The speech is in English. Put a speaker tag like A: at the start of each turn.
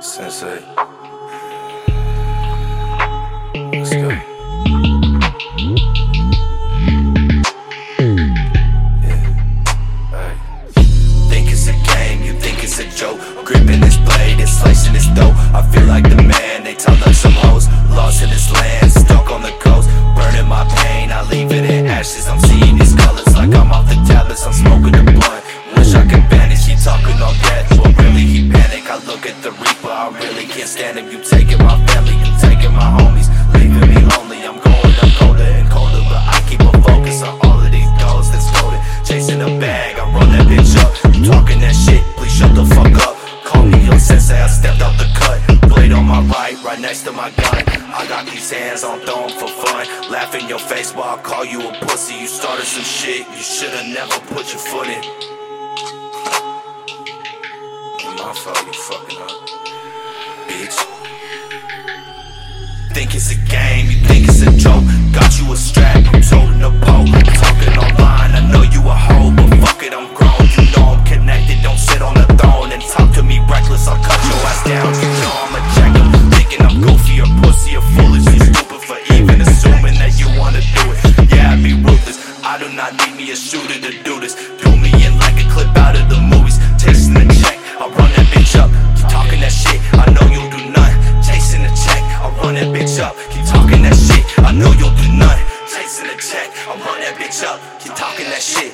A: Sensei. Let's go.
B: Gripping this blade and slicing this dough. I feel like the man, they talk us. Lost in this land, stuck on the coast. Burning my pain, I leave it in ashes. My family, you taking my homies. Leaving me lonely, I'm going up colder and colder. But I keep a focus on all of these goals that's golden. Chasing a bag, I run that bitch up. Talking that shit, please shut the fuck up. Call me Yungsensei, I stepped out the cut. Blade on my right, right next to my gun. I got these hands on throwing for fun. Laugh in your face while I call you a pussy. You started some shit, you should've never put your foot in.
A: My fault, you fucking up.
B: Think it's a game, you think it's a joke. Got you a strap, I'm toting a pole. Talking online, I know you a hoe, but fuck it, I'm grown. You know I'm connected, don't sit on the throne and talk to me reckless. I'll cut your ass down. You know I'm a jacker, thinking I'm goofy or pussy or foolish. You stupid for even assuming that you wanna do it. Yeah, I be ruthless. I do not need me a shooter up. Keep talking that shit.